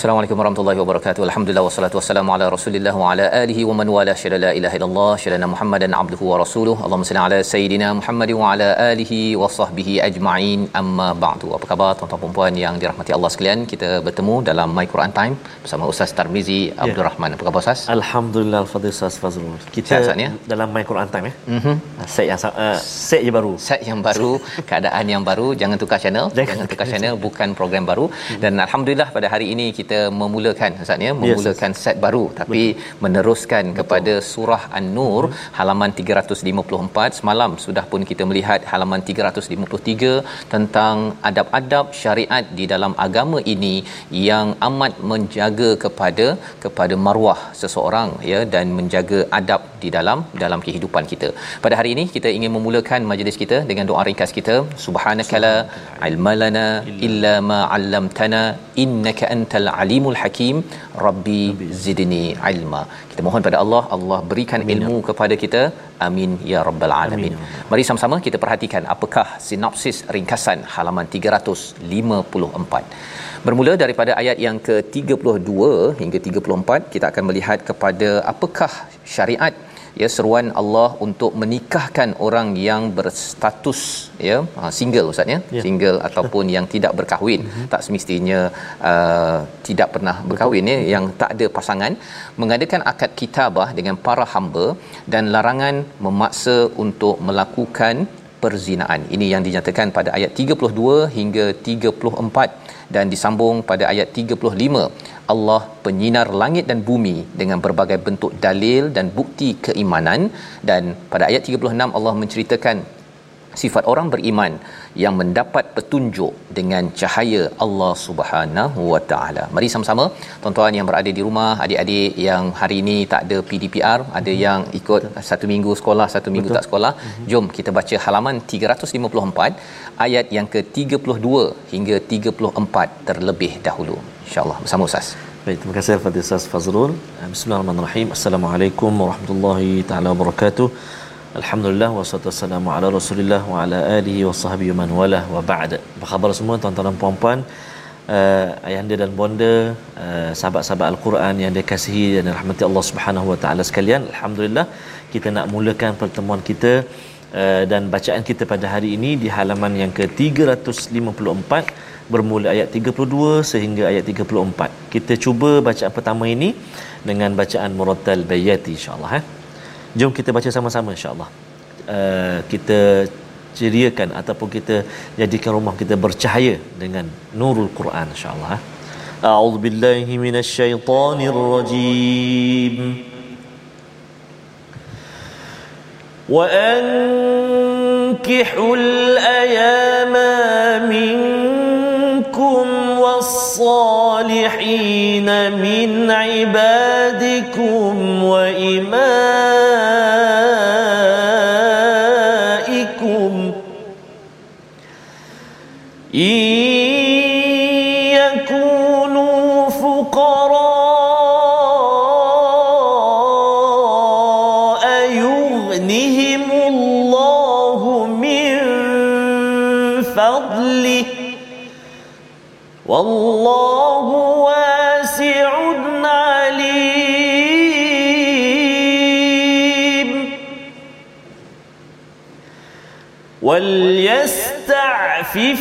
Assalamualaikum warahmatullahi wabarakatuh. Alhamdulillah wassalatu wassalamu ala Rasulillah wa ala alihi wa man wala syada la ilaha illallah syada Muhammadan abduhu wa rasuluh. Allahumma salli ala sayidina Muhammad wa ala alihi wa sahbihi ajma'in. Amma ba'du. Apa khabar tuan-tuan dan puan yang dirahmati Allah sekalian? Kita bertemu dalam My Quran Time bersama Ustaz Tarmizi Abdul Rahman. Apa khabar Ustaz? Alhamdulillah Al-Fadhil Ustaz Fazrul. Kita Ustaz, ya? dalam My Quran Time ya. Mhm. Set yang uh, set je baru. set yang baru, keadaan yang baru, jangan tukar channel, Jangan jangan, tukar tukar channel, bukan program baru. Dan alhamdulillah pada hari ini kita memulakan Ustaz ya, memulakan set baru tapi meneruskan kepada surah An-Nur halaman 354. Semalam sudah pun kita melihat halaman 353 tentang adab-adab syariat di dalam agama ini yang amat menjaga kepada kepada maruah seseorang ya dan menjaga adab di dalam dalam kehidupan kita. Pada hari ini kita ingin memulakan majlis kita dengan doa ringkas kita. Subhanakala ilmalana illa ma 'allamtana innaka antal alimul hakim. Rabbi zidni ilma. Kita mohon pada Allah, Allah berikan ilmu kepada kita. Amin ya rabbal alamin. Mari sama-sama kita perhatikan apakah sinopsis ringkasan halaman 354. Bermula daripada ayat yang ke-32 hingga 34 kita akan melihat kepada apakah syariat ya seruan Allah untuk menikahkan orang yang berstatus ya ha, single ustaz ya? Ya. single ataupun yang tidak berkahwin. Tak semestinya uh, tidak pernah berkahwin ya yang tak ada pasangan. Mengadakan akad kitabah dengan para hamba dan larangan memaksa untuk melakukan perzinaan ini yang dinyatakan pada ayat 32 hingga 34 dan disambung pada ayat 35 Allah penyinar langit dan bumi dengan berbagai bentuk dalil dan bukti keimanan. Dan pada ayat 36 Allah menceritakan sifat orang beriman yang mendapat petunjuk dengan cahaya Allah Subhanahu Wa Taala. Mari sama-sama tuan-tuan yang berada di rumah, adik-adik yang hari ini tak ada PDPR, ada yang ikut satu minggu sekolah, satu minggu Betul. tak sekolah. Jom kita baca halaman 354 ayat yang ke-32 hingga 34 terlebih dahulu. Insya-Allah bersama Ustaz. Baik, terima kasih Al-Fadhil Ustaz Fazrul. Bismillahirrahmanirrahim. Assalamualaikum warahmatullahi taala wabarakatuh. Alhamdulillah wassalatu ala Rasulillah wa ala alihi wa sahbihi man wala wa ba'd. Apa khabar semua tuan-tuan dan puan-puan? Uh, ayahanda dan bonda, uh, sahabat-sahabat Al-Quran yang dikasihi dan dirahmati Allah Subhanahu wa taala sekalian. Alhamdulillah kita nak mulakan pertemuan kita uh, dan bacaan kita pada hari ini di halaman yang ke-354 bermula ayat 32 sehingga ayat 34. Kita cuba bacaan pertama ini dengan bacaan murattal bayati insya-Allah eh. Jom kita baca sama-sama insya-Allah. Uh, kita ceriakan ataupun kita jadikan rumah kita bercahaya dengan nurul Quran insya-Allah. Eh. A'udzu billahi minasyaitonir rajim. وأنكحوا الأيام منكم والصالحين من عبادكم وإمائكم والله واسع عليم. وليستعفف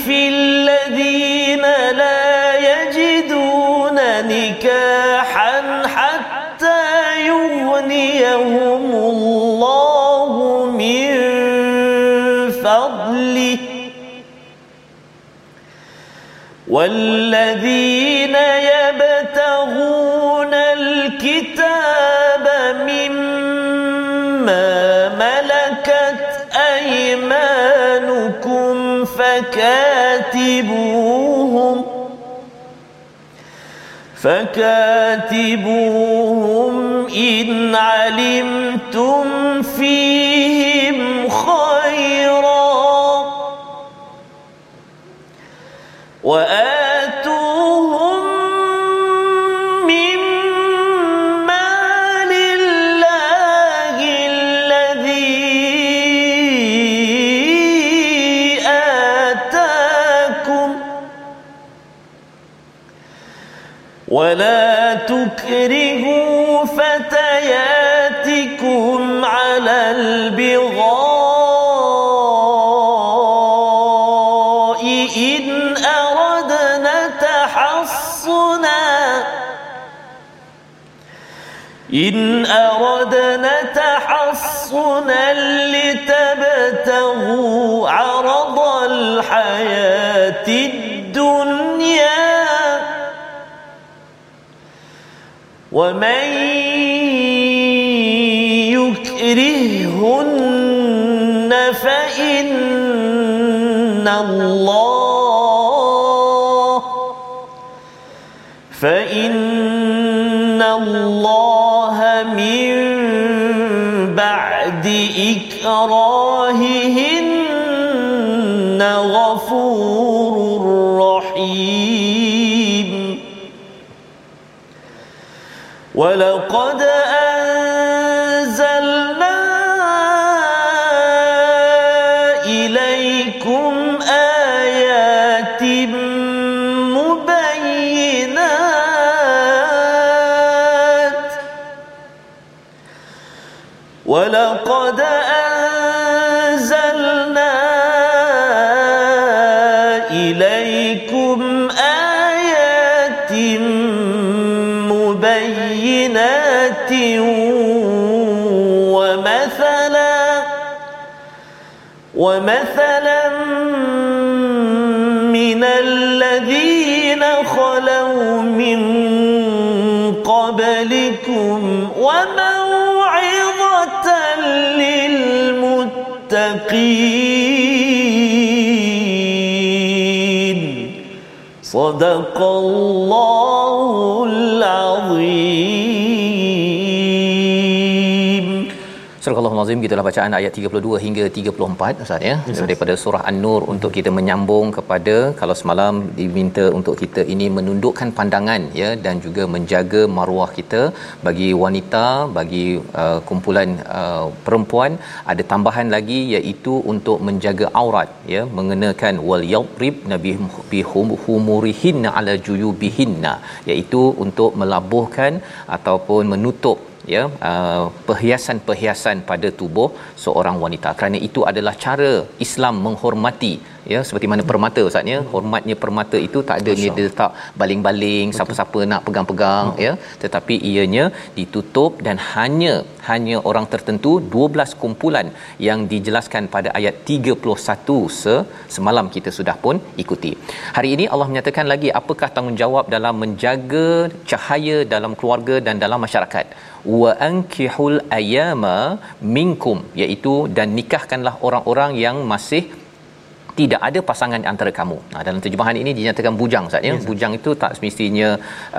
الذين لا يجدون نكاحا حتى يغنيهم والذين يبتغون الكتاب مما ملكت أيمانكم فكاتبوهم فكاتبوهم إن علمتم فيهم وآتوهم الذي آتاكم. ولا تكرهوا فتياتكم على البغاء. إن أردنا تحصنا لتبتغوا عرض الحياة الدنيا. ومن يكرهن فإن الله إكراههن غفور رحيم ولقد ومثلا من الذين خلوا من قبلكم وموعظة للمتقين. صدق الله العظيم. Al-Azim gitulah bacaan ayat 32 hingga 34 Ustaz ya yes, daripada surah An-Nur hmm. untuk kita menyambung kepada kalau semalam diminta untuk kita ini menundukkan pandangan ya dan juga menjaga maruah kita bagi wanita bagi uh, kumpulan uh, perempuan ada tambahan lagi iaitu untuk menjaga aurat ya mengenakan wal yadrib nabi bihum humurihinna ala juyubihinna iaitu untuk melabuhkan ataupun menutup ya uh, perhiasan-perhiasan pada tubuh seorang wanita. Kerana itu adalah cara Islam menghormati ya seperti mana permata ustaz ya. Hormatnya permata itu tak ada dia letak baling-baling siapa-siapa nak pegang-pegang hmm. ya. Tetapi ianya ditutup dan hanya hanya orang tertentu 12 kumpulan yang dijelaskan pada ayat 31 se semalam kita sudah pun ikuti. Hari ini Allah menyatakan lagi apakah tanggungjawab dalam menjaga cahaya dalam keluarga dan dalam masyarakat. Wa ankihul ayama minkum iaitu dan nikahkanlah orang-orang yang masih tidak ada pasangan antara kamu. Nah, dalam terjemahan ini dinyatakan bujang Ustaz ya. Yes, bujang itu tak semestinya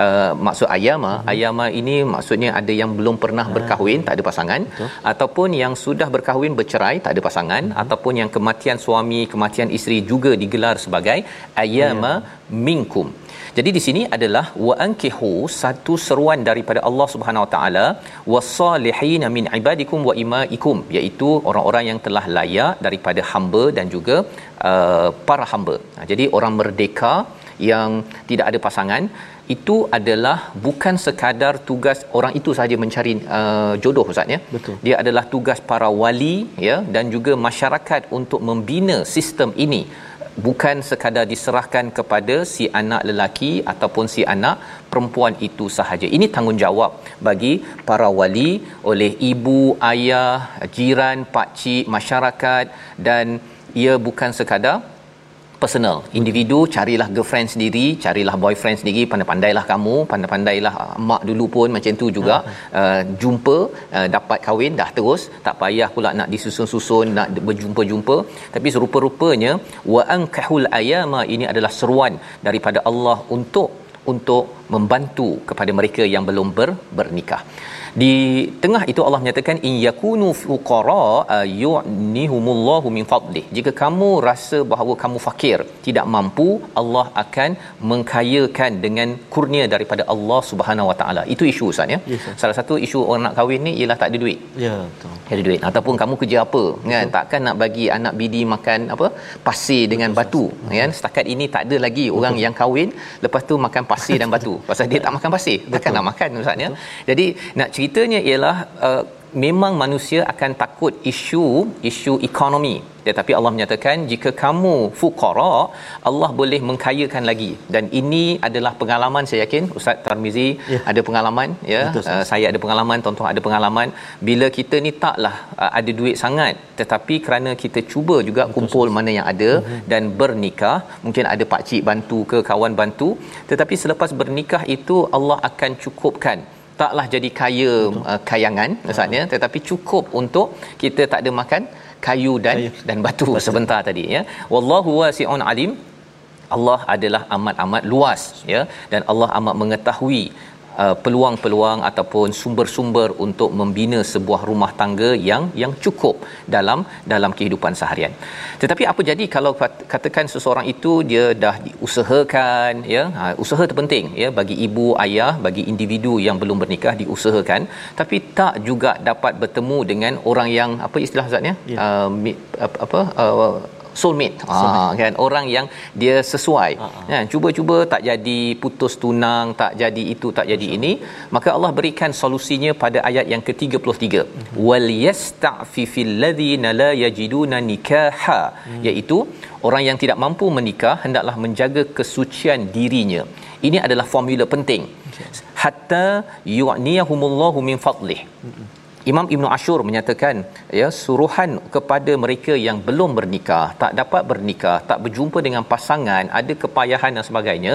uh, maksud ayama. Hmm. Ayama ini maksudnya ada yang belum pernah hmm. berkahwin, tak ada pasangan Betul. ataupun yang sudah berkahwin bercerai, tak ada pasangan hmm. ataupun yang kematian suami, kematian isteri juga digelar sebagai ayama yeah. minkum. Jadi di sini adalah wa ankihu satu seruan daripada Allah Subhanahu Wa Taala wasalihin min ibadikum wa imaikum iaitu orang-orang yang telah layak daripada hamba dan juga uh, para hamba. Jadi orang merdeka yang tidak ada pasangan itu adalah bukan sekadar tugas orang itu sahaja mencari uh, jodoh ustaz ya Betul. dia adalah tugas para wali ya dan juga masyarakat untuk membina sistem ini bukan sekadar diserahkan kepada si anak lelaki ataupun si anak perempuan itu sahaja. Ini tanggungjawab bagi para wali oleh ibu ayah jiran pak cik masyarakat dan ia bukan sekadar personal. Individu carilah girlfriend sendiri carilah boyfriend sendiri pandai-pandailah kamu pandai-pandailah ah, mak dulu pun macam tu juga. Uh, jumpa uh, dapat kahwin dah terus. Tak payah pula nak disusun-susun nak berjumpa-jumpa. Tapi serupa-rupanya wa ankahul ayama ini adalah seruan daripada Allah untuk untuk membantu kepada mereka yang belum ber, bernikah di tengah itu Allah menyatakan in yakunu fuqara yu'nihumullahu min fadlih. Jika kamu rasa bahawa kamu fakir tidak mampu Allah akan mengkayakan dengan kurnia daripada Allah Subhanahu Wa Taala. Itu isu ustaz ya? Yes, sir. salah satu isu orang nak kahwin ni ialah tak ada duit. Ya, betul. ada duit. Ataupun kamu kerja apa kan? Takkan nak bagi anak bidi makan apa pasir dengan batu kan? Setakat ini tak ada lagi orang yang kahwin lepas tu makan pasir dan batu. Pasal dia tak makan pasir. Takkan nak makan ustaz ya? Jadi nak ceritanya ialah uh, memang manusia akan takut isu isu ekonomi. Tetapi Allah menyatakan jika kamu fuqara Allah boleh mengkayakan lagi. Dan ini adalah pengalaman saya yakin. Ustaz Tarmizi Ya. ada pengalaman ya. Betul, uh, saya ada pengalaman tuan-tuan ada pengalaman. Bila kita ni taklah uh, ada duit sangat tetapi kerana kita cuba juga Betul, kumpul sahas. mana yang ada uh-huh. dan bernikah mungkin ada pak cik bantu ke kawan bantu. Tetapi selepas bernikah itu Allah akan cukupkan taklah jadi kaya uh, kayangan maksudnya. Tetapi cukup untuk kita tak ada makan kayu dan Kayu. dan batu. sebentar tadi ya. Wallahu wasi'un alim. Allah adalah amat-amat luas ya. Dan Allah amat mengetahui uh, peluang-peluang ataupun sumber-sumber untuk membina sebuah rumah tangga yang yang cukup dalam dalam kehidupan seharian. Tetapi apa jadi kalau kat- katakan seseorang itu dia dah diusahakan ya ha, usaha terpenting ya bagi ibu ayah bagi individu yang belum bernikah diusahakan tapi tak juga dapat bertemu dengan orang yang apa istilah Ustaz ya Ya. uh, apa uh, soulmate, soulmate. Ah, kan? Orang yang dia sesuai. Ah. kan? Cuba-cuba tak jadi putus tunang tak jadi itu tak jadi ini maka Allah berikan solusinya pada ayat yang ke-33 wal yasta'fifil ladzina la yajiduna nikaha. Iaitu orang yang tidak mampu menikah hendaklah menjaga kesucian dirinya. Ini adalah formula penting. Hatta yu'niyahumullahu min fadlih Imam Ibn Ashur menyatakan ya suruhan kepada mereka yang belum bernikah, tak dapat bernikah, tak berjumpa dengan pasangan, ada kepayahan dan sebagainya.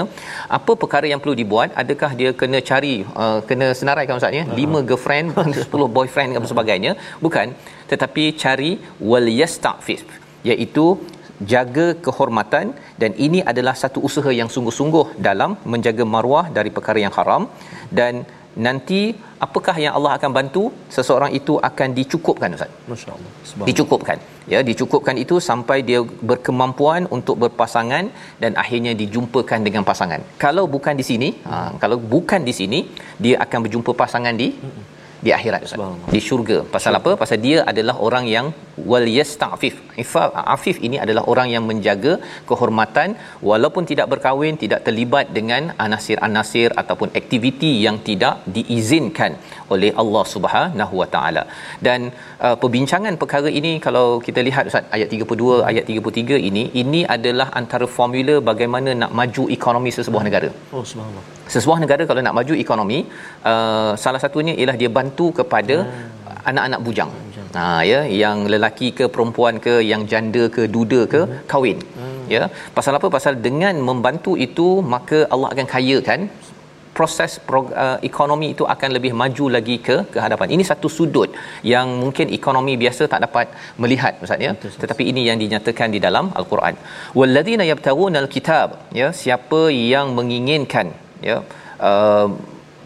Apa perkara yang perlu dibuat? Adakah dia kena cari uh, kena senarai kan ustaz ya? 5 girlfriend, 10 boyfriend dan sebagainya? Bukan, tetapi cari wal yasta'fif iaitu jaga kehormatan dan ini adalah satu usaha yang sungguh-sungguh dalam menjaga maruah dari perkara yang haram dan nanti apakah yang Allah akan bantu? Seseorang itu akan dicukupkan ustaz. Masya-Allah. Dicukupkan. Ya dicukupkan itu sampai dia berkemampuan untuk berpasangan dan akhirnya dijumpakan dengan pasangan. Kalau bukan di sini ha, kalau bukan di sini dia akan berjumpa pasangan di di akhirat Ustaz. Di syurga. Pasal apa? Pasal dia adalah orang yang wal yasta'fif. Ifaf afif ini adalah orang yang menjaga kehormatan walaupun tidak berkahwin tidak terlibat dengan anasir-anasir ataupun aktiviti yang tidak diizinkan oleh Allah Subhanahu Wa Taala dan uh, perbincangan perkara ini kalau kita lihat Ustaz ayat 32 ayat 33 ini ini adalah antara formula bagaimana nak maju ekonomi sesebuah negara Oh, subhanallah. sesebuah negara kalau nak maju ekonomi uh, salah satunya ialah dia bantu kepada hmm. anak-anak bujang ha ya yang lelaki ke perempuan ke yang janda ke duda ke hmm. kahwin hmm. ya pasal apa pasal dengan membantu itu maka Allah akan kayakan proses pro, uh, ekonomi itu akan lebih maju lagi ke ke hadapan. Ini satu sudut yang mungkin ekonomi biasa tak dapat melihat Ustaz ya. Tetapi ini yang dinyatakan di dalam al-Quran. Walladzina yabtaghunal kitab ya siapa yang menginginkan ya uh,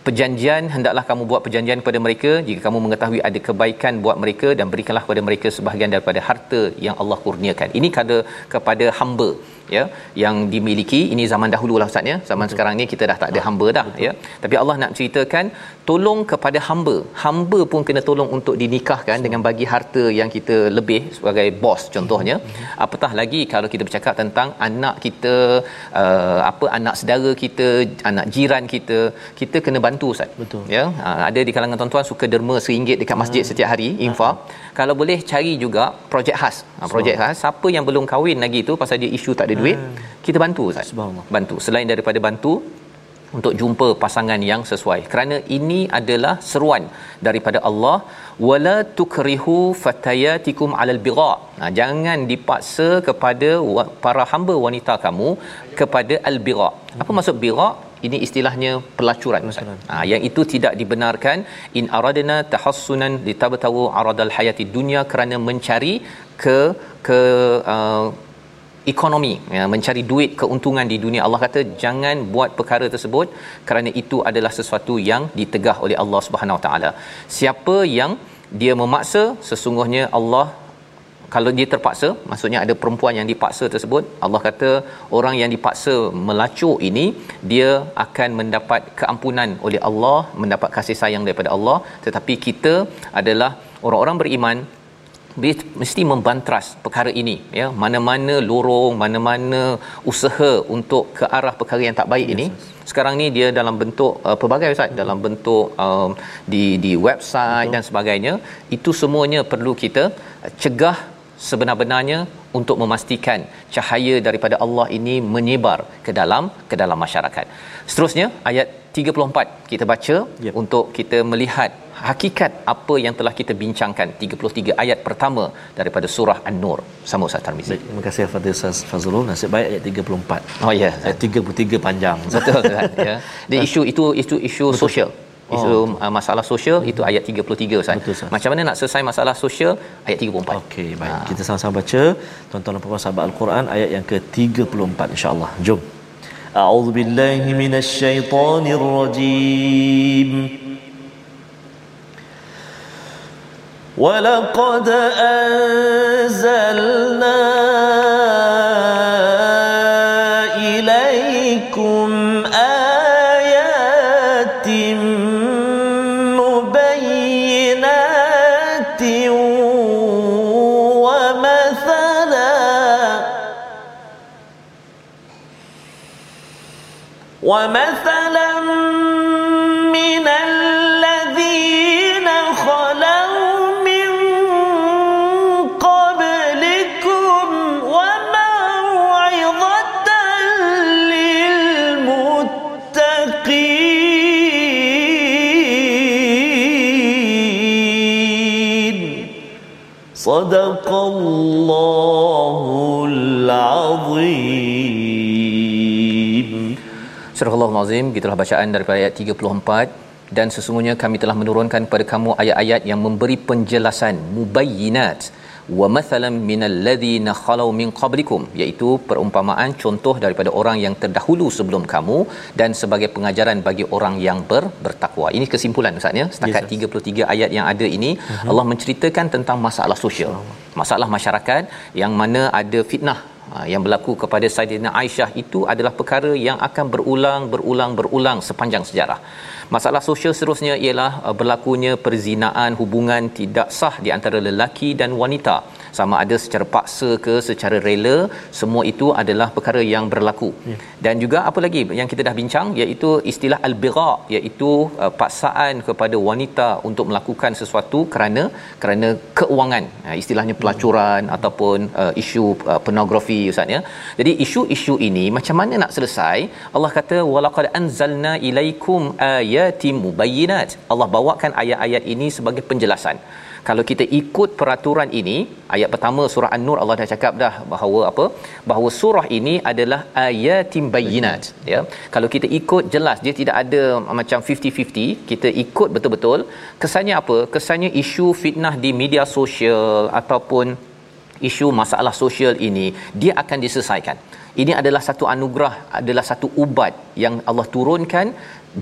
perjanjian hendaklah kamu buat perjanjian kepada mereka jika kamu mengetahui ada kebaikan buat mereka dan berikanlah kepada mereka sebahagian daripada harta yang Allah kurniakan ini kada kepada hamba ya yang dimiliki ini zaman dahulu lah ustaz ya zaman Betul. sekarang ni kita dah tak ada hamba dah Betul. ya tapi Allah nak ceritakan tolong kepada hamba hamba pun kena tolong untuk dinikahkan Betul. dengan bagi harta yang kita lebih sebagai bos contohnya hmm. apatah lagi kalau kita bercakap tentang anak kita uh, apa anak saudara kita anak jiran kita kita kena bantu ustaz Betul. ya uh, ada di kalangan tuan-tuan suka derma RM1 dekat masjid hmm. setiap hari infak hmm. Kalau boleh cari juga projek khas. Uh, projek khas siapa yang belum kahwin lagi tu pasal dia isu tak ada duit hmm. kita bantu Ustaz. Bantu. Selain daripada bantu untuk jumpa pasangan yang sesuai. Kerana ini adalah seruan daripada Allah wala tukrihu fatayatikum alal bigha. Nah, jangan dipaksa kepada para hamba wanita kamu kepada al bigha. Apa maksud bigha ini istilahnya pelacuran. Ha, yang itu tidak dibenarkan. In aradna tahassunan litabtawu aradal hayati dunya kerana mencari ke ke uh, ekonomi ya mencari duit keuntungan di dunia. Allah kata jangan buat perkara tersebut kerana itu adalah sesuatu yang ditegah oleh Allah Subhanahu Wa Taala. Siapa yang dia memaksa sesungguhnya Allah kalau dia terpaksa maksudnya ada perempuan yang dipaksa tersebut Allah kata orang yang dipaksa melacur ini dia akan mendapat keampunan oleh Allah mendapat kasih sayang daripada Allah. Tetapi kita adalah orang-orang beriman mesti membantras perkara ini ya. Mana-mana lorong mana-mana usaha untuk ke arah perkara yang tak baik yes, ini sekarang ni dia dalam bentuk uh, pelbagai ustaz dalam bentuk um, di di website Betul. dan sebagainya. Itu semuanya perlu kita cegah sebenar-benarnya untuk memastikan cahaya daripada Allah ini menyebar ke dalam ke dalam masyarakat. Seterusnya ayat 34 kita baca yep. untuk kita melihat hakikat apa yang telah kita bincangkan 33 ayat pertama daripada surah An-Nur sama Ustaz Tarmizi. Baik, terima kasih Fadil Ustaz Fazrul. Nasib baik ayat 34. Oh ya, yeah. ayat 33 panjang. Betul Ustaz ya. Di isu itu itu isu Betul. sosial Isu oh, uh, masalah sosial hmm. itu ayat 33 Ustaz. Betul, Ustaz. Macam mana nak selesai masalah sosial ayat 34. Okey, baik. Ha. Kita sama-sama baca tuan-tuan dan puan sahabat Al-Quran ayat yang ke-34 insya-Allah. Jom. A'udzubillahi minasyaitonirrajim. ولقد أنزلنا ومثلا من الذين خلوا من قبلكم وموعظة للمتقين. صدق الله العظيم. Surah Al-Azim gitulah bacaan daripada ayat 34 dan sesungguhnya kami telah menurunkan kepada kamu ayat-ayat yang memberi penjelasan mubayyinat wa mathalan minal ladzina khalau min qablikum iaitu perumpamaan contoh daripada orang yang terdahulu sebelum kamu dan sebagai pengajaran bagi orang yang ber, bertakwa. Ini kesimpulan Ustaz ya. Setakat yes, 33 ayat yang ada ini uh-huh. Allah menceritakan tentang masalah sosial. Masalah masyarakat yang mana ada fitnah yang berlaku kepada Saidina Aisyah itu adalah perkara yang akan berulang berulang berulang sepanjang sejarah. Masalah sosial seterusnya ialah uh, berlakunya perzinaan hubungan tidak sah di antara lelaki dan wanita sama ada secara paksa ke secara rela semua itu adalah perkara yang berlaku. Ya. dan juga apa lagi yang kita dah bincang iaitu istilah al-bigha iaitu uh, paksaan kepada wanita untuk melakukan sesuatu kerana kerana keuangan. Uh, istilahnya pelacuran hmm. ataupun uh, isu uh, pornografi ustaz ya. Jadi isu-isu ini macam mana nak selesai? Allah kata walaqad anzalna ilaikum ayatin mubayyinat. Allah bawakan ayat-ayat ini sebagai penjelasan kalau kita ikut peraturan ini ayat pertama surah an-nur Allah dah cakap dah bahawa apa? Bahawa surah ini adalah ayatim bayyinat ya. Kalau kita ikut jelas dia tidak ada macam 50-50 kita ikut betul-betul. Kesannya apa? Kesannya isu fitnah di media sosial ataupun isu masalah sosial ini dia akan diselesaikan ini adalah satu anugerah adalah satu ubat yang Allah turunkan.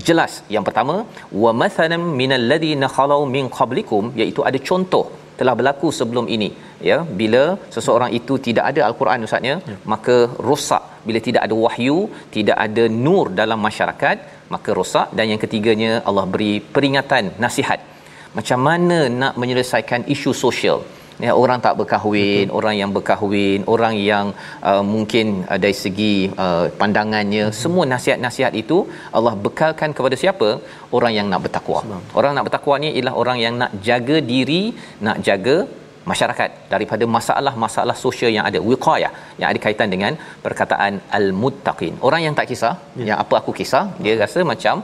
Jelas. Yang pertama wa mathalan minal ladina khalau min qablikum iaitu ada contoh telah berlaku sebelum ini. Ya bila seseorang itu tidak ada al-Quran ustaznya ya. maka rosak. Bila tidak ada wahyu tidak ada nur dalam masyarakat maka rosak. Dan yang ketiganya Allah beri peringatan nasihat. Macam mana nak menyelesaikan isu sosial ya orang tak berkahwin Betul. orang yang berkahwin orang yang uh, mungkin uh, dari segi uh, pandangannya hmm. semua nasihat-nasihat itu Allah bekalkan kepada siapa orang yang nak bertakwa Sebab. orang nak bertakwa ni ialah orang yang nak jaga diri nak jaga masyarakat daripada masalah-masalah sosial yang ada wiqayah yang ada kaitan dengan perkataan al-muttaqin orang yang tak kisah ya. yang apa aku kisah dia rasa macam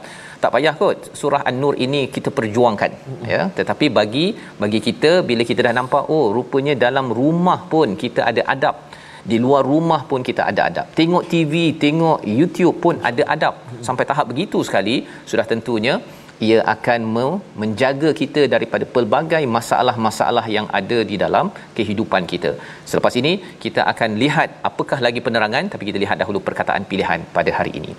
tak payah kot surah an-nur ini kita perjuangkan mm-hmm. ya tetapi bagi bagi kita bila kita dah nampak oh rupanya dalam rumah pun kita ada adab di luar rumah pun kita ada adab tengok TV tengok YouTube pun ada adab sampai tahap begitu sekali sudah tentunya ia akan menjaga kita daripada pelbagai masalah-masalah yang ada di dalam kehidupan kita. Selepas ini kita akan lihat apakah lagi penerangan tapi kita lihat dahulu perkataan pilihan pada hari ini.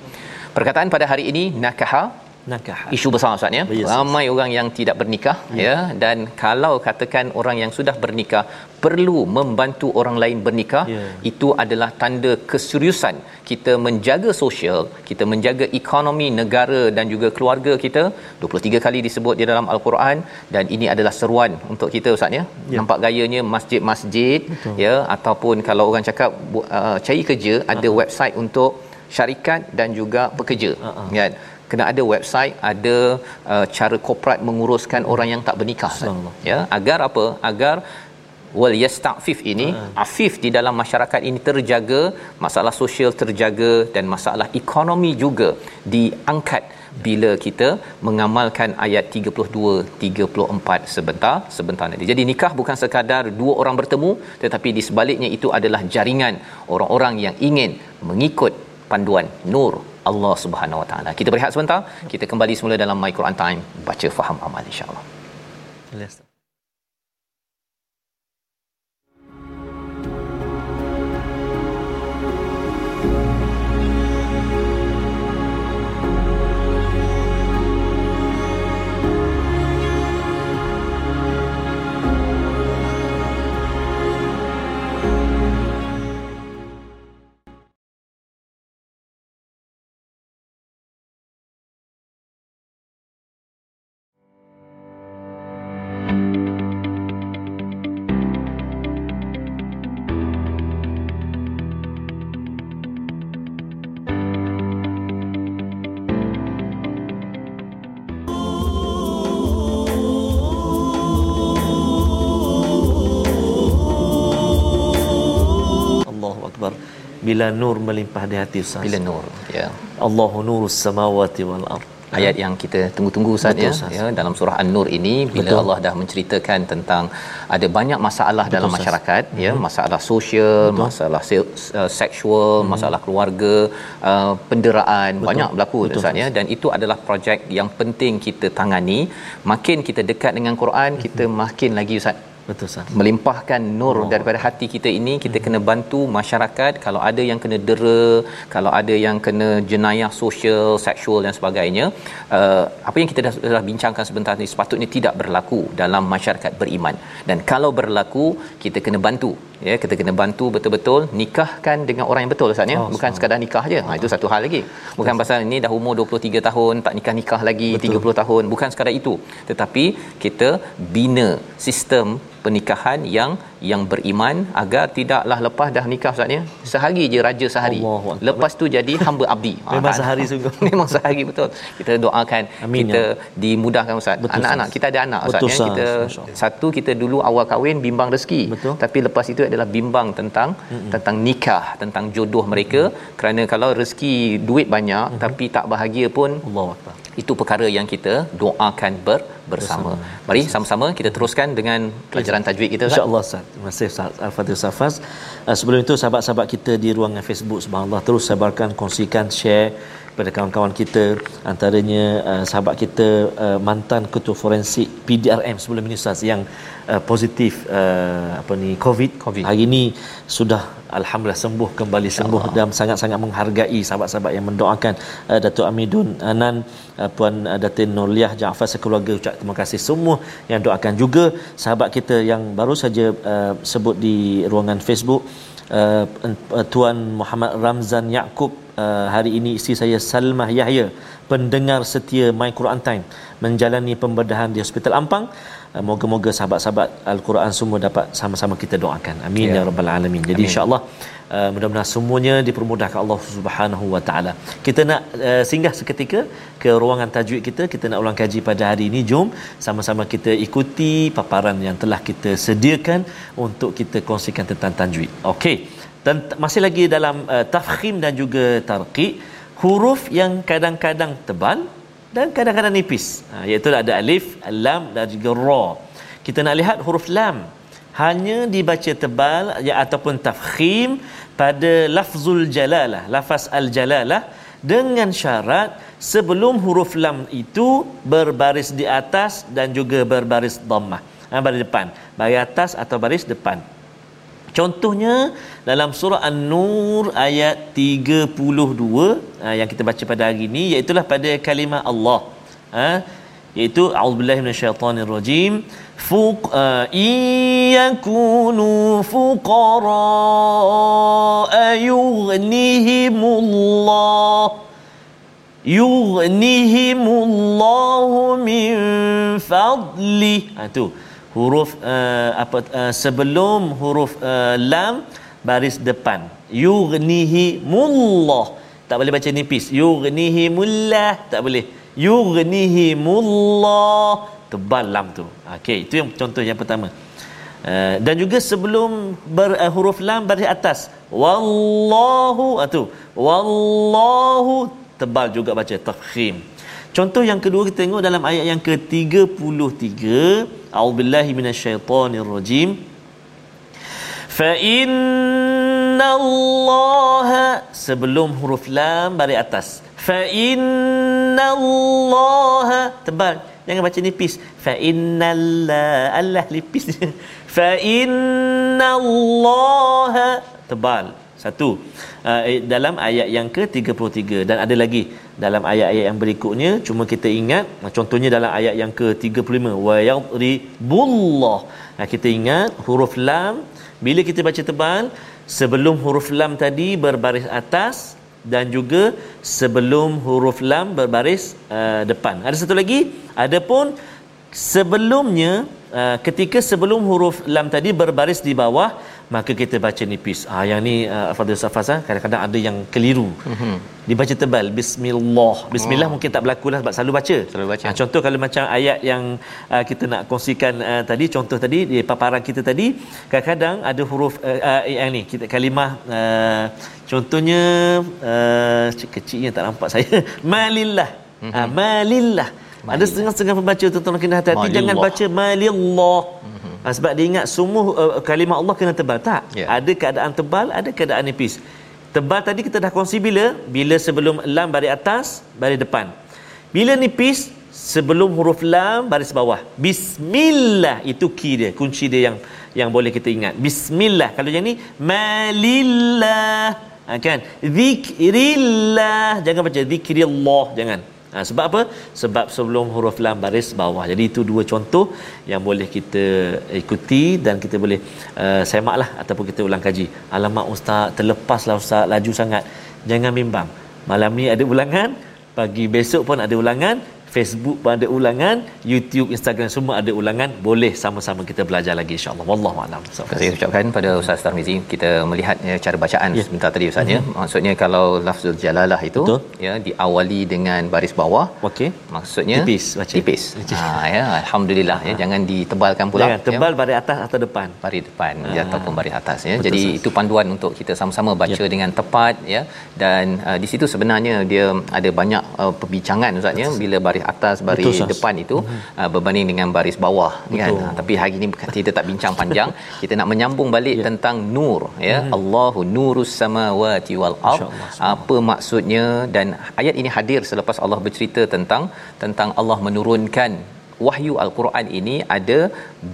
Perkataan pada hari ini nakaha nakah. Isu besar Ustaz ya. Yes. Ramai orang yang tidak bernikah ya. ya dan kalau katakan orang yang sudah bernikah perlu membantu orang lain bernikah ya. itu adalah tanda keseriusan kita menjaga sosial, kita menjaga ekonomi negara dan juga keluarga kita 23 kali disebut di dalam al-Quran dan ini adalah seruan untuk kita Ustaz ya. ya. Nampak gayanya masjid-masjid ya ataupun kalau orang cakap uh, cari kerja ada uh-huh. website untuk syarikat dan juga pekerja uh-huh. kan kena ada website ada uh, cara korporat menguruskan orang yang tak bernikah ya agar apa agar wal yastafif ini uh. afif di dalam masyarakat ini terjaga masalah sosial terjaga dan masalah ekonomi juga diangkat bila kita mengamalkan ayat 32 34 sebentar sebentar nanti. Jadi nikah bukan sekadar dua orang bertemu tetapi di sebaliknya itu adalah jaringan orang-orang yang ingin mengikut panduan nur Allah Subhanahu Wa Taala. Kita berehat sebentar. Kita kembali semula dalam My Quran Time baca faham amal insya-Allah. Yes. Bila nur melimpah di hati Ustaz. Bila nur, ya. Allahu nurus samawati wal ard. Ayat yang kita tunggu-tunggu Ustaz ya. ya dalam surah An-Nur ini bila Betul. Allah dah menceritakan tentang ada banyak masalah Betul, dalam masyarakat Ustaz. ya, masalah sosial, Betul. masalah uh, seksual, hmm. masalah keluarga, uh, penderaan, Betul. banyak berlaku Betul, Ustaz ya dan itu adalah projek yang penting kita tangani. Makin kita dekat dengan Quran, hmm. kita makin lagi Ustaz Betul sah. Melimpahkan nur oh. daripada hati kita ini kita hmm. kena bantu masyarakat kalau ada yang kena dera, kalau ada yang kena jenayah sosial, seksual dan sebagainya. Uh, apa yang kita dah, dah bincangkan sebentar ni sepatutnya tidak berlaku dalam masyarakat beriman. Dan kalau berlaku, kita kena bantu ya kita kena bantu betul-betul nikahkan dengan orang yang betul Ustaz ya. Oh, bukan sekadar nikah aja ha itu satu hal lagi. Bukan betul. pasal ini dah umur 23 tahun tak nikah-nikah lagi betul. 30 tahun. Bukan sekadar itu. Tetapi kita bina sistem pernikahan yang yang beriman agar tidaklah lepas dah nikah Ustaz ya? Sehari je raja sehari. Allah. lepas tu jadi hamba abdi. Memang ha, sehari sungguh. Memang sehari betul. Kita doakan Amin, kita ya. dimudahkan Ustaz. Betul, anak-anak kita ada anak Ustaz ya. Kita satu kita dulu awal kahwin bimbang rezeki. Betul. tapi lepas itu adalah bimbang tentang mm-hmm. tentang nikah tentang jodoh mereka. Mm-hmm. kerana kalau rezeki duit banyak mm-hmm. tapi tak bahagia pun Allahuakbar itu perkara yang kita doakan ber, bersama. bersama. Mari sama-sama kita teruskan dengan pelajaran tajwid kita. Insya-Allah Ustaz. Terima kasih Ustaz Al-Fadhil Safas. Uh, sebelum itu sahabat-sahabat kita di ruangan Facebook subhanallah terus sebarkan, kongsikan, share kepada kawan-kawan kita antaranya uh, sahabat kita uh, mantan ketua forensik PDRM sebelum ini Ustaz yang uh, positif uh, apa ni COVID. COVID. Hari ini sudah alhamdulillah sembuh kembali sembuh dan sangat-sangat menghargai sahabat-sahabat yang mendoakan uh, Datuk Amidun Anan uh, Puan uh, Datin Nurliah Jaafar sekeluarga ucap terima kasih semua yang doakan juga sahabat kita yang baru saja uh, sebut di ruangan Facebook uh, uh, Tuan Muhammad Ramzan Yaakob uh, hari ini isteri saya Salmah Yahya pendengar setia My Quran Time menjalani pembedahan di Hospital Ampang. Uh, moga-moga sahabat-sahabat Al-Quran semua dapat sama-sama kita doakan. Amin ya, Ya. rabbal alamin. Jadi insyaallah uh, mudah-mudahan semuanya dipermudahkan Allah Subhanahu wa taala. Kita nak uh, singgah seketika ke ruangan tajwid kita. Kita nak ulang kaji pada hari ini. Jom sama-sama kita ikuti paparan yang telah kita sediakan untuk kita kongsikan tentang tajwid. Okey dan masih lagi dalam uh, tafkhim dan juga tarqiq huruf yang kadang-kadang tebal dan kadang-kadang nipis. Ha, iaitu ada alif lam dan juga ra. Kita nak lihat huruf lam. Hanya dibaca tebal ya ataupun tafkhim pada lafzul jalalah lafaz al jalalah dengan syarat sebelum huruf lam itu berbaris di atas dan juga berbaris dhammah. Ha, baris depan. Baris atas atau baris depan Contohnya dalam surah An-Nur ayat 32 uh, yang kita baca pada hari ini iaitu pada kalimah Allah. Ha iaitu a'udzubillahi minasyaitonirrajim fuq uh, iyakunu fuqara yughnihimullah yughnihimullahu min fadli ha tu huruf uh, apa uh, sebelum huruf uh, lam baris depan. Yughnihimullah tak boleh baca nipis. Yughnihimullah tak boleh. Yughnihimullah tebal lam tu. Okey itu yang contoh yang pertama. Uh, dan juga sebelum ber, uh, huruf lam baris atas. Wallahu ah, tu. Wallahu tebal juga baca. Tafkhim. Contoh yang kedua kita tengok dalam ayat yang ke-33 A'udzubillahi minasyaitonirrajim. Fa inna Allah sebelum huruf lam baris atas. Fa inna Allah tebal. Jangan baca nipis. Fa innalla Allah nipis fa inna Allah tebal satu. Uh, dalam ayat yang ke-33 dan ada lagi dalam ayat-ayat yang berikutnya cuma kita ingat contohnya dalam ayat yang ke-35 wa yadribullah. Nah, kita ingat huruf lam bila kita baca tebal sebelum huruf lam tadi berbaris atas dan juga sebelum huruf lam berbaris uh, depan. Ada satu lagi? Adapun sebelumnya uh, ketika sebelum huruf lam tadi berbaris di bawah maka kita baca nipis. Ah yang ni uh, Fadil Safas ah, kadang-kadang ada yang keliru. Mm-hmm. Dibaca tebal bismillah. Bismillah oh. mungkin tak berlaku lah sebab selalu baca. Selalu baca. Ah, contoh kalau macam ayat yang uh, kita nak kongsikan uh, tadi contoh tadi di paparan kita tadi kadang-kadang ada huruf uh, uh, yang ni kita kalimah uh, contohnya uh, kecilnya tak nampak saya malillah. Mm-hmm. Ah malillah. Malillah. Ada setengah-setengah pembaca tuan-tuan kena hati-hati jangan baca malillah. Mm-hmm. Ha, sebab dia ingat semua uh, kalimah Allah kena tebal. Tak. Ya. Ada keadaan tebal, ada keadaan nipis. Tebal tadi kita dah kongsi bila? Bila sebelum lam baris atas, baris depan. Bila nipis, sebelum huruf lam baris bawah. Bismillah itu key dia, kunci dia yang yang boleh kita ingat. Bismillah. Kalau yang ni malillah. Ha, kan? Zikrillah. Jangan baca zikrillah, jangan. Ha, sebab apa? Sebab sebelum huruf lam baris bawah. Jadi itu dua contoh yang boleh kita ikuti dan kita boleh uh, semaklah ataupun kita ulang kaji. Alamak ustaz, terlepaslah ustaz, laju sangat. Jangan bimbang. Malam ni ada ulangan, pagi besok pun ada ulangan, Facebook pun ada ulangan, YouTube, Instagram semua ada ulangan. Boleh sama-sama kita belajar lagi insya-Allah. Wallahu a'lam. Terima kasih ucapkan pada Ustaz Tarmizi. Kita melihat ya, cara bacaan Ya. yeah. sebentar tadi Ustaz ya. Maksudnya kalau lafzul jalalah itu Betul. ya diawali dengan baris bawah. Okey. Maksudnya Tipis baca. Tipis. Ha ya alhamdulillah ya jangan ditebalkan pula. Jangan tebal ya. baris atas atau depan. baris depan Ah. ya, ataupun baris atas ya. Betul, Jadi Ustaz. itu panduan untuk kita sama-sama baca Ya. dengan tepat ya dan uh, di situ sebenarnya dia ada banyak uh, perbincangan Ustaz ya bila baris atas baris Betul, depan itu uh, berbanding dengan baris bawah kan? Betul. uh, tapi hari ini kita tak bincang panjang. Kita nak menyambung balik yeah. tentang nur ya. Allahu nurus samawati wal ard. Apa maksudnya? Dan ayat ini hadir selepas Allah bercerita tentang tentang Allah menurunkan wahyu al-Quran ini ada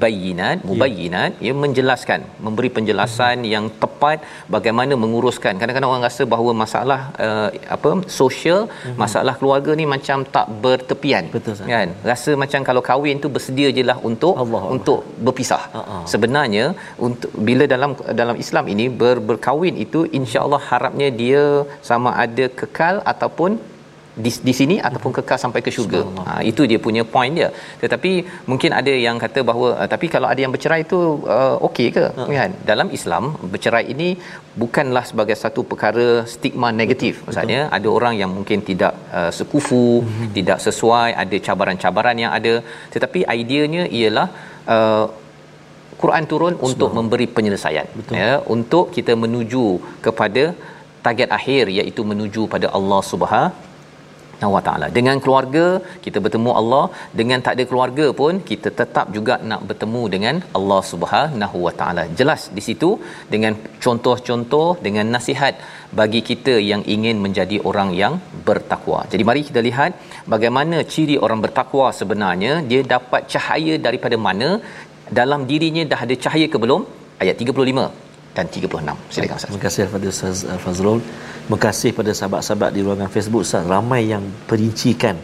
bayinat mubayyinat yeah. ia menjelaskan memberi penjelasan hmm. yang tepat bagaimana menguruskan kadang-kadang orang rasa bahawa masalah uh, apa sosial hmm. masalah keluarga ni macam tak bertepian Betul, kan rasa macam kalau kahwin tu bersedia je lah untuk Allah Allah. untuk berpisah Ha-ha. sebenarnya untuk bila dalam dalam Islam ini ber, berkahwin itu insya-Allah harapnya dia sama ada kekal ataupun di, di sini ataupun kekal sampai ke syurga. Ha, itu dia punya point dia. Tetapi mungkin ada yang kata bahawa uh, tapi kalau ada yang bercerai itu uh, okey ke? Ha. Kan? Dalam Islam bercerai ini bukanlah sebagai satu perkara stigma negatif. Maksudnya betul. ada orang yang mungkin tidak uh, sekufu, hmm. tidak sesuai, ada cabaran-cabaran yang ada. Tetapi ideanya ialah uh, Quran turun untuk memberi penyelesaian Betul. ya untuk kita menuju kepada target akhir iaitu menuju pada Allah Subhanahu wa taala. Dengan keluarga kita bertemu Allah, dengan tak ada keluarga pun kita tetap juga nak bertemu dengan Allah Subhanahu wa taala. Jelas di situ dengan contoh-contoh dengan nasihat bagi kita yang ingin menjadi orang yang bertakwa. Jadi mari kita lihat bagaimana ciri orang bertakwa sebenarnya dia dapat cahaya daripada mana dalam dirinya dah ada cahaya ke belum? Ayat 35 dan 36. Silakan Ustaz. Terima kasih kepada Ustaz uh, Fazrul. Terima kasih pada sahabat-sahabat di ruangan Facebook Ustaz. Ramai yang perincikan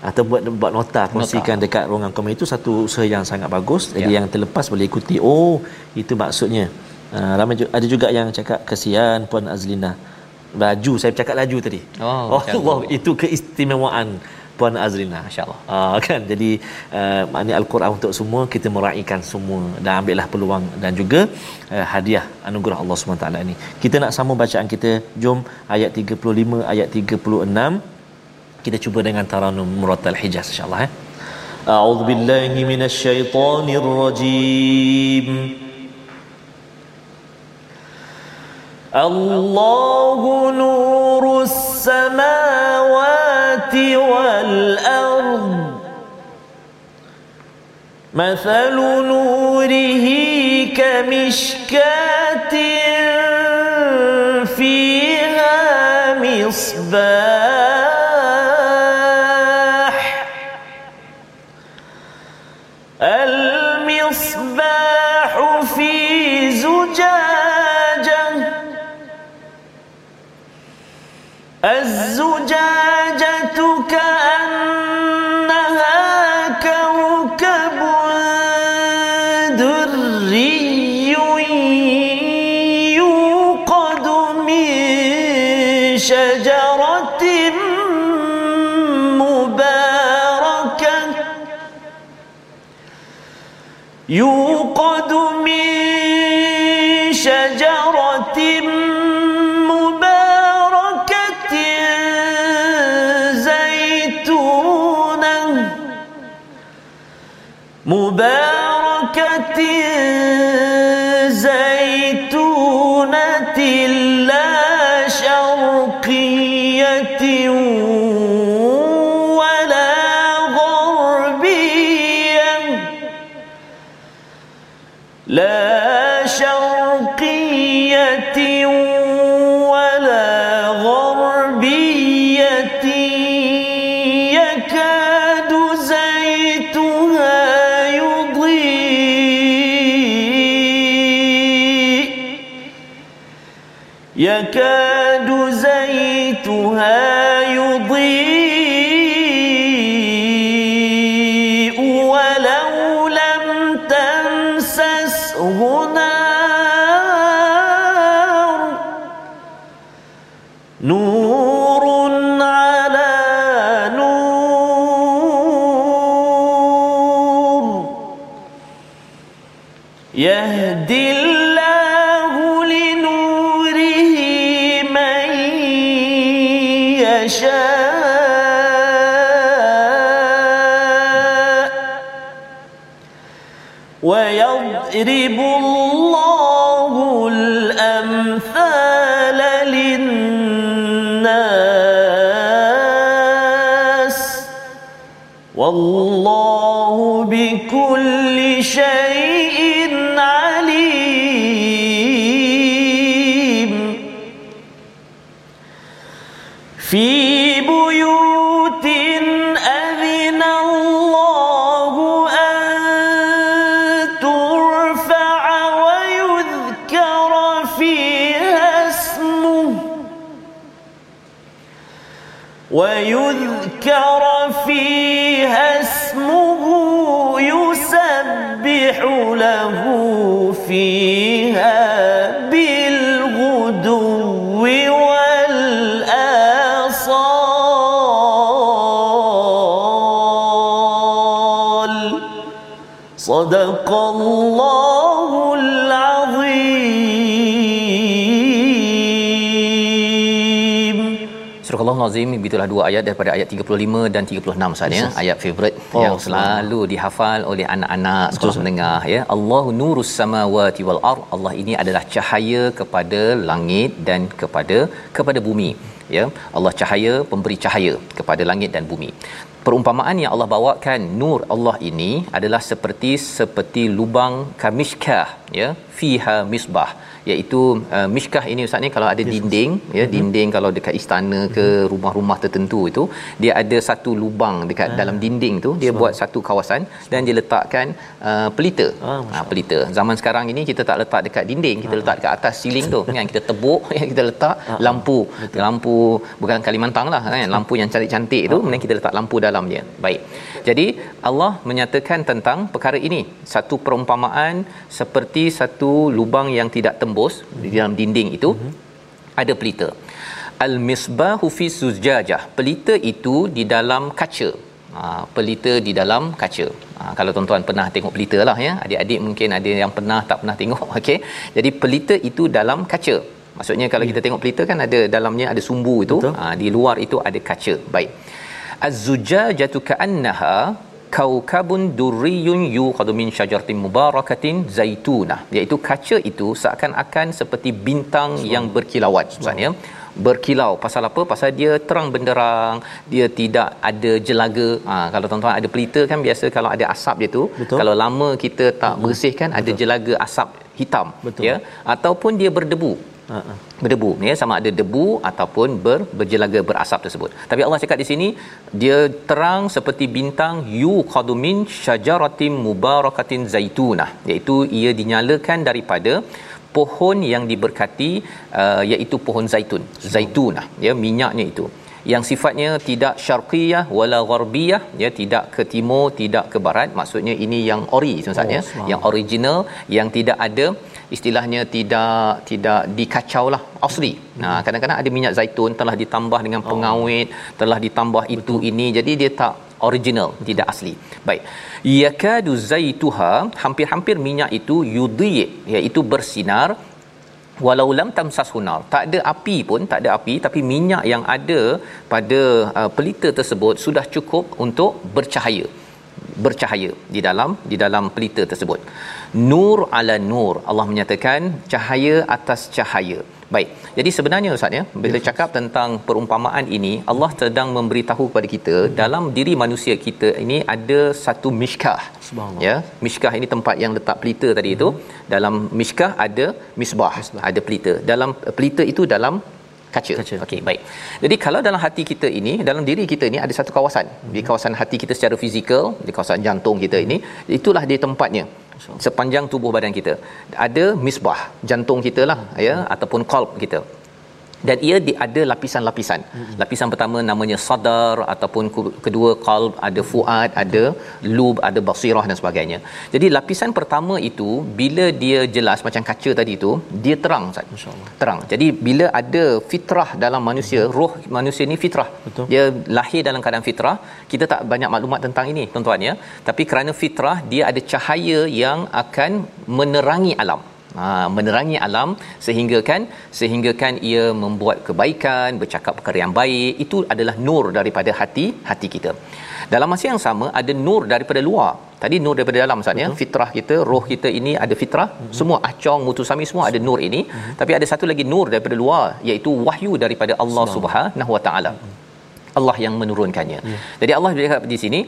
atau buat buat nota kongsikan nota. dekat ruangan komen itu satu usaha yang sangat bagus. Jadi Ya. yang terlepas boleh ikuti. Oh, itu maksudnya. Uh, ramai ju- ada juga yang cakap kesian Puan Azlina. Laju saya cakap laju tadi. Oh, oh Allah, tu. itu keistimewaan Puan Azrina insyaallah. Uh, ah, kan jadi uh, maknanya al-Quran untuk semua kita meraihkan semua dan ambillah peluang dan juga uh, hadiah anugerah Allah SWT ini. Kita nak sama bacaan kita jom ayat 35 ayat 36 kita cuba dengan taranum Muratal Hijaz insyaallah eh. A'udzu billahi minasyaitonir rajim. Allah نور السماوات والأرض. مثل نوره كمشكاة فيها مصباح. الزجاجة كأنها زيتها يضيء ولو لم تمسسه نار فيها بالغدو والآصال. صدق الله العظيم. Surah Al-Azim begitulah dua ayat daripada ayat 35 dan 36 Ustaz ya. Ayat favorite Oh, yang selalu dihafal oleh anak-anak sekolah menengah ya. Allahu nurus samawati wal ard. Allah ini adalah cahaya kepada langit dan kepada kepada bumi ya. Allah cahaya pemberi cahaya kepada langit dan bumi perumpamaan yang Allah bawakan nur Allah ini adalah seperti seperti lubang kamishkah ya fiha misbah iaitu uh, mishkah ini ustaz ni kalau ada yes. dinding ya mm-hmm. dinding kalau dekat istana ke mm-hmm. rumah-rumah tertentu itu dia ada satu lubang dekat ah. dalam dinding tu dia so. buat satu kawasan dan dia letakkan uh, pelita ah, uh, pelita zaman sekarang ini kita tak letak dekat dinding kita ah. letak dekat atas ceiling tu kan kita tebuk kita letak ah. lampu Betul. lampu bukan Kalimantan lah kan lampu yang cantik-cantik tu ah. kemudian kita letak lampu dalam dia baik. Jadi Allah menyatakan tentang perkara ini. Satu perumpamaan seperti satu lubang yang tidak tembus di dalam dinding itu mm-hmm. ada pelita. Al misbahu fi sujajah. Pelita itu di dalam kaca. Ha, pelita di dalam kaca. Ha, kalau tuan-tuan pernah tengok pelita lah ya. Adik-adik mungkin ada yang pernah tak pernah tengok. Okey. Jadi pelita itu dalam kaca. Maksudnya kalau yeah. kita tengok pelita kan ada dalamnya ada sumbu itu. Ha, di luar itu ada kaca. Baik az-zujajatu ka'annaha kaukabun durriyun yuqadu min syajaratin mubarakatin zaitunah iaitu kaca itu seakan-akan seperti bintang Sebab. yang berkilauan maksudnya berkilau. Pasal apa? Pasal dia terang benderang dia tidak ada jelaga. Ha, kalau tuan-tuan ada pelita kan biasa kalau ada asap dia tu Betul. kalau lama kita tak bersihkan Betul. ada jelaga asap hitam Betul. ya. Ataupun dia berdebu uh-uh. berdebu. Ya sama ada debu ataupun ber, berjelaga berasap tersebut. Tapi Allah cakap di sini dia terang seperti bintang yu qadumin syajaratin mubarakatin zaitunah. Iaitu ia dinyalakan daripada pohon yang diberkati uh, iaitu pohon zaitun. Zaitunah. Ya minyaknya itu. Yang sifatnya tidak syarqiyah wala gharbiyah. Ya tidak ke timur tidak ke barat. Maksudnya ini yang ori maksudnya oh, yang original yang tidak ada istilahnya tidak tidak dikacau lah asli. Nah, kadang-kadang ada minyak zaitun telah ditambah dengan pengawet, oh. telah ditambah Betul. itu ini jadi dia tak original, tidak asli. Baik. Yakadu zaituha hampir-hampir minyak itu yudhi iaitu bersinar walau lam tamsas hunar tak ada api pun tak ada api tapi minyak yang ada pada uh, pelita tersebut sudah cukup untuk bercahaya bercahaya di dalam di dalam pelita tersebut nur ala nur Allah menyatakan cahaya atas cahaya baik jadi sebenarnya ustaz ya bila yes. cakap tentang perumpamaan ini Allah sedang memberitahu kepada kita hmm. dalam diri manusia kita ini ada satu mishkah ya mishkah ini tempat yang letak pelita tadi hmm. itu dalam mishkah ada misbah, misbah ada pelita dalam pelita itu dalam kaca. kaca. Okey, baik. Jadi kalau dalam hati kita ini, dalam diri kita ini ada satu kawasan. Hmm. Di kawasan hati kita secara fizikal, di kawasan jantung kita ini, itulah dia tempatnya sepanjang tubuh badan kita. Ada misbah jantung kita lah ya ataupun qalb kita dan ia di, ada lapisan-lapisan. Hmm. Lapisan pertama namanya sadar ataupun kedua qalb, ada fuad, ada lub, ada basirah dan sebagainya. Jadi lapisan pertama itu bila dia jelas macam kaca tadi itu, dia terang Ustaz. Terang. Jadi bila ada fitrah dalam manusia, hmm. roh manusia ni fitrah. Betul. Dia lahir dalam keadaan fitrah. Kita tak banyak maklumat tentang ini, tuan-tuan ya. Tapi kerana fitrah, dia ada cahaya yang akan menerangi alam ha, menerangi alam sehingga kan sehingga kan ia membuat kebaikan bercakap perkara yang baik itu adalah nur daripada hati hati kita. Dalam masa yang sama ada nur daripada luar. Tadi nur daripada dalam maksudnya fitrah kita roh kita ini ada fitrah. Uh-huh. semua acong mutusami semua ada nur ini. Uh-huh. tapi ada satu lagi nur daripada luar iaitu wahyu daripada Allah Subhanahu Wa Taala Allah yang menurunkannya. Ya. Jadi Allah bercakap di sini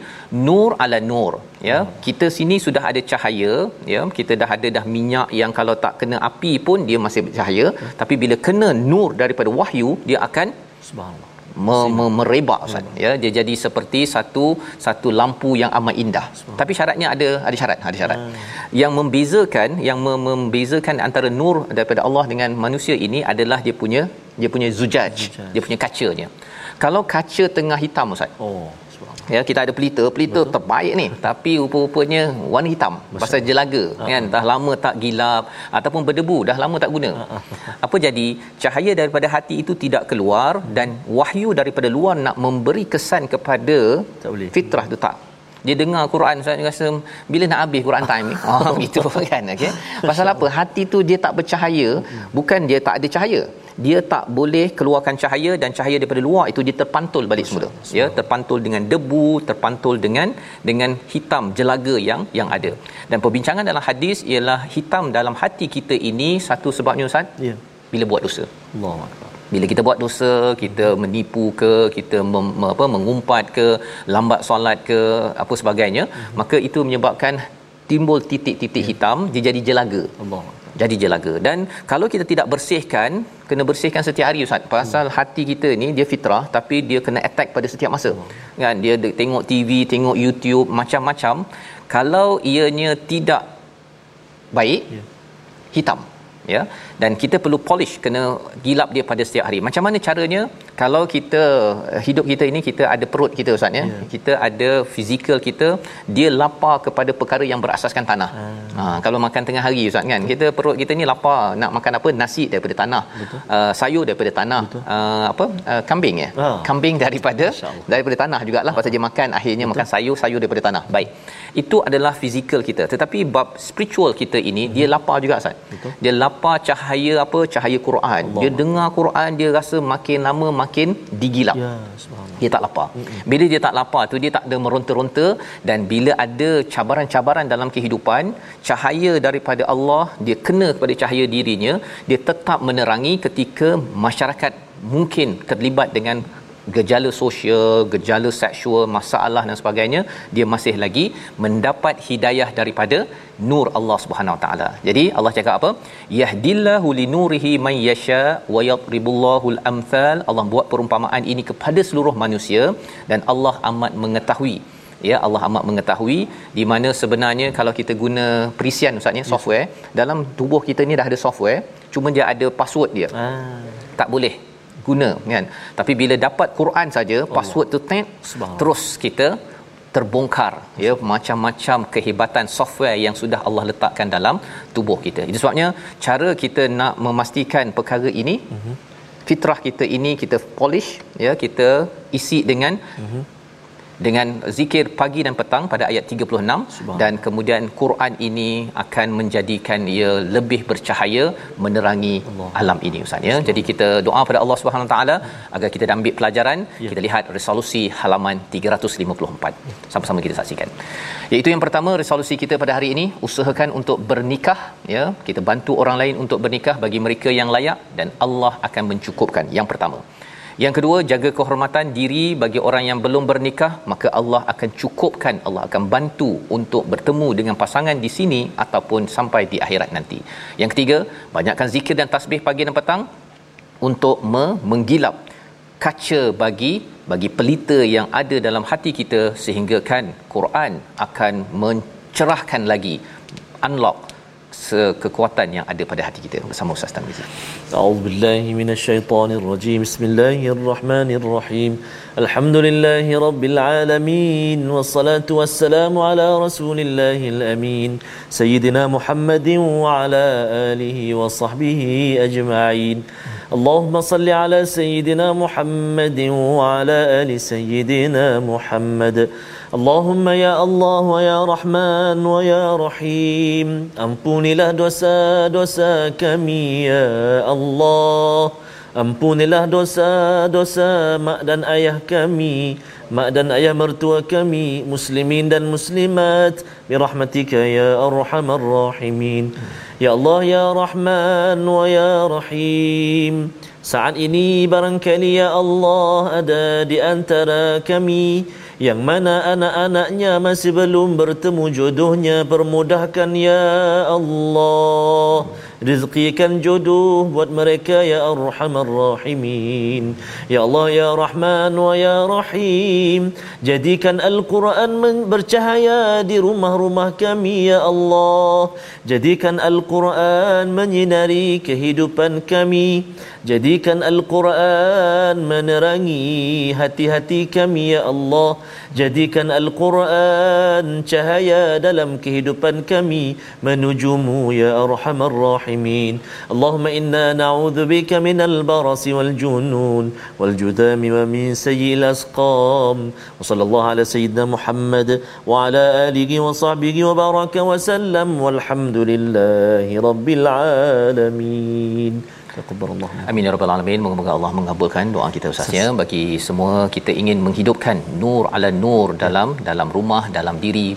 nur ala nur ya. Hmm. Kita sini sudah ada cahaya ya. Kita dah ada dah minyak yang kalau tak kena api pun dia masih bercahaya hmm. tapi bila kena nur daripada wahyu dia akan subhanallah me- me- merebak ustaz ya dia jadi seperti satu satu lampu yang amat indah tapi syaratnya ada ada syarat ada syarat hmm. yang membezakan yang mem- membezakan antara nur daripada Allah dengan manusia ini adalah dia punya dia punya zujaj, zujaj. dia punya kacanya kalau kaca tengah hitam ustaz. Oh ya kita ada pelita. Pelita Betul. terbaik ni. Tapi rupa-rupanya warna hitam. Betul. pasal jelaga uh-huh. kan? Dah lama tak gilap ataupun berdebu. Dah lama tak guna. Uh-huh. apa jadi? Cahaya daripada hati itu tidak keluar dan wahyu daripada luar nak memberi kesan kepada fitrah tu tak. Dia dengar Quran saya rasa bila nak habis Quran time ni? Oh gitu kan okey. Pasal apa? Hati tu dia tak bercahaya bukan dia tak ada cahaya dia tak boleh keluarkan cahaya dan cahaya daripada luar itu dia terpantul balik semula. Ya terpantul dengan debu terpantul dengan dengan hitam jelaga yang yang ada. Dan perbincangan dalam hadis ialah hitam dalam hati kita ini satu sebabnya ustaz. Ya. Bila buat dosa. Allah bila kita buat dosa kita menipu ke kita mem, apa mengumpat ke lambat solat ke apa sebagainya hmm. maka itu menyebabkan timbul titik-titik ya. hitam dia jadi jelaga. Allah. Jadi jelaga. Dan kalau kita tidak bersihkan kena bersihkan setiap hari ustaz. Pasal hmm. hati kita ni dia fitrah tapi dia kena attack pada setiap masa. Hmm. kan? Dia tengok TV tengok YouTube macam-macam. Kalau ianya tidak baik yeah. hitam. Ya? Dan kita perlu polish kena gilap dia pada setiap hari. Macam mana caranya kalau kita hidup kita ini kita ada perut kita ustaz ya. Yeah. kita ada fizikal kita dia lapar kepada perkara yang berasaskan tanah. Hmm. ha kalau makan tengah hari ustaz kan kita perut kita ni lapar. Nak makan apa? Nasi daripada tanah. Uh, sayur daripada tanah. Uh, apa? Uh, kambing ya. Oh. kambing daripada daripada tanah jugalah pasal dia makan akhirnya Betul. makan sayur sayur daripada tanah. Baik. Itu adalah fizikal kita. Tetapi bab spiritual kita ini hmm. dia lapar juga ustaz. Dia lapar cahaya apa? Cahaya Quran. Allah. dia dengar Quran dia rasa makin lama makin digilap. Ya dia tak lapar. Bila dia tak lapar tu dia tak ada meronta-ronta. Dan bila ada cabaran-cabaran dalam kehidupan cahaya daripada Allah dia kena kepada cahaya dirinya dia tetap menerangi ketika masyarakat mungkin terlibat dengan gejala sosial, gejala seksual, masalah dan sebagainya, dia masih lagi mendapat hidayah daripada nur Allah Subhanahu Wa Taala. Jadi Allah cakap apa? Yahdillahu linurihi man yasha wa yadribullahu al-amthal. Allah buat perumpamaan ini kepada seluruh manusia dan Allah amat mengetahui ya Allah amat mengetahui di mana sebenarnya kalau kita guna perisian ustaznya software dalam tubuh kita ni dah ada software cuma dia ada password dia ah. tak boleh guna kan tapi bila dapat Quran saja password tu tap terus kita terbongkar ya macam-macam kehebatan software yang sudah Allah letakkan dalam tubuh kita. Itu sebabnya cara kita nak memastikan perkara ini uh-huh. fitrah kita ini kita polish ya kita isi dengan uh-huh dengan zikir pagi dan petang pada ayat 36 dan kemudian Quran ini akan menjadikan ia lebih bercahaya menerangi Allah. alam ini ustaz ya. Jadi kita doa pada Allah Subhanahu taala agar kita ambil pelajaran ya. kita lihat resolusi halaman 354 sama-sama kita saksikan. Iaitu yang pertama resolusi kita pada hari ini usahakan untuk bernikah ya. Kita bantu orang lain untuk bernikah bagi mereka yang layak dan Allah akan mencukupkan. Yang pertama yang kedua, jaga kehormatan diri bagi orang yang belum bernikah, maka Allah akan cukupkan, Allah akan bantu untuk bertemu dengan pasangan di sini ataupun sampai di akhirat nanti. Yang ketiga, banyakkan zikir dan tasbih pagi dan petang untuk menggilap kaca bagi bagi pelita yang ada dalam hati kita sehingga kan Quran akan mencerahkan lagi unlock kekuatan yang ada pada hati kita bersama Ustaz Tamizi. A'udzubillahi minasyaitonirrajim. Bismillahirrahmanirrahim. Alhamdulillahi rabbil alamin wassalatu wassalamu ala rasulillahil amin sayyidina Muhammadin wa ala alihi wa sahbihi ajma'in. اللهم صل على سيدنا محمد وعلى ال سيدنا محمد اللهم ya Allah ya Rahman ya Rahim ampunilah dosa-dosa kami ya Allah Ampunilah dosa-dosa mak dan ayah kami mak dan ayah mertua kami muslimin dan muslimat birahmatika ya arhamar rahimin ya Allah ya Rahman wa ya Rahim saat ini barangkali ya Allah ada di antara kami yang mana anak-anaknya masih belum bertemu jodohnya permudahkan ya Allah rizqikan jodoh buat mereka ya arhamar rahimin. Ya Allah ya Rahman wa ya Rahim. Jadikan Al-Quran bercahaya di rumah-rumah kami ya Allah. Jadikan Al-Quran menyinari kehidupan kami. Jadikan Al-Quran menerangi hati-hati kami ya Allah jadikan Al-Quran cahaya dalam kehidupan kami menujumu ya arhamar rahimin. Allahumma inna na'udhu bika minal barasi wal junun wal judami wa min sayyi'il asqam. Wa sallallahu ala sayyidina Muhammad wa ala alihi wa sahbihi wa baraka wa sallam. Walhamdulillahi rabbil alamin Amin ya rabbal alamin. Moga-moga Allah mengabulkan doa kita Ustaz ya. Bagi semua kita ingin menghidupkan nur ala nur dalam dalam rumah, dalam diri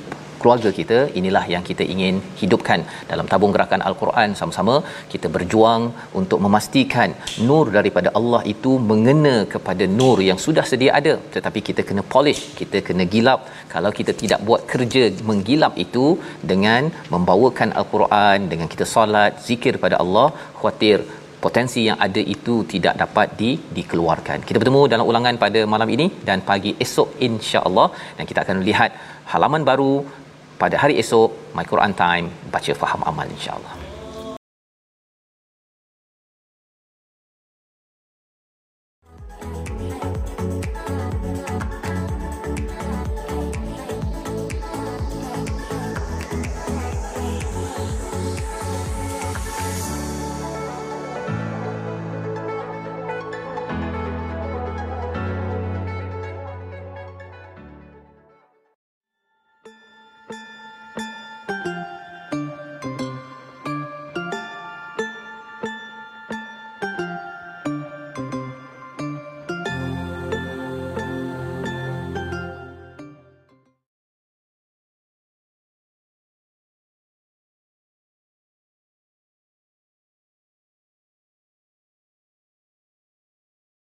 keluarga kita inilah yang kita ingin hidupkan dalam tabung gerakan al-Quran sama-sama kita berjuang untuk memastikan nur daripada Allah itu mengena kepada nur yang sudah sedia ada tetapi kita kena polish kita kena gilap kalau kita tidak buat kerja menggilap itu dengan membawakan al-Quran dengan kita solat zikir pada Allah khuatir potensi yang ada itu tidak dapat di dikeluarkan. Kita bertemu dalam ulangan pada malam ini dan pagi esok insya-Allah dan kita akan lihat halaman baru pada hari esok My Quran Time baca faham amal insya-Allah.